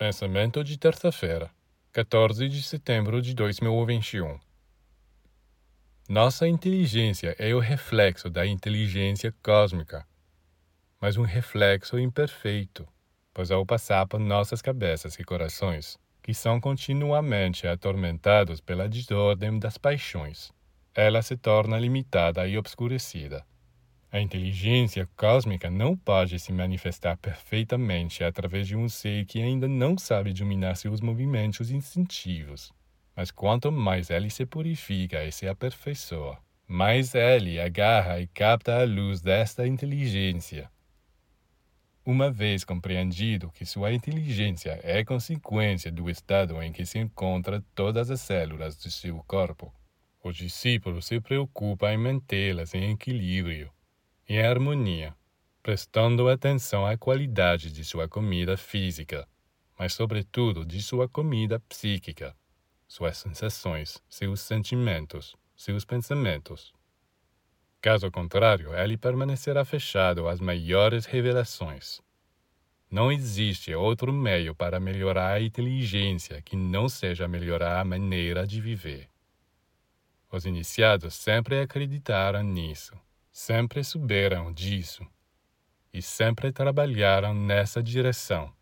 Pensamento de terça-feira, 14 de setembro de 2021. Nossa inteligência é o reflexo da inteligência cósmica, mas um reflexo imperfeito, pois ao passar por nossas cabeças e corações, que são continuamente atormentados pela desordem das paixões, ela se torna limitada e obscurecida. A inteligência cósmica não pode se manifestar perfeitamente através de um ser que ainda não sabe dominar seus movimentos instintivos. Mas quanto mais ele se purifica e se aperfeiçoa, mais ele agarra e capta a luz desta inteligência. Uma vez compreendido que sua inteligência é consequência do estado em que se encontram todas as células de seu corpo, o discípulo se preocupa em mantê-las em equilíbrio em harmonia, prestando atenção à qualidade de sua comida física, mas, sobretudo, de sua comida psíquica, suas sensações, seus sentimentos, seus pensamentos. Caso contrário, ele permanecerá fechado às maiores revelações. Não existe outro meio para melhorar a inteligência que não seja melhorar a maneira de viver. Os iniciados sempre acreditaram nisso sempre souberam disso e sempre trabalharam nessa direção.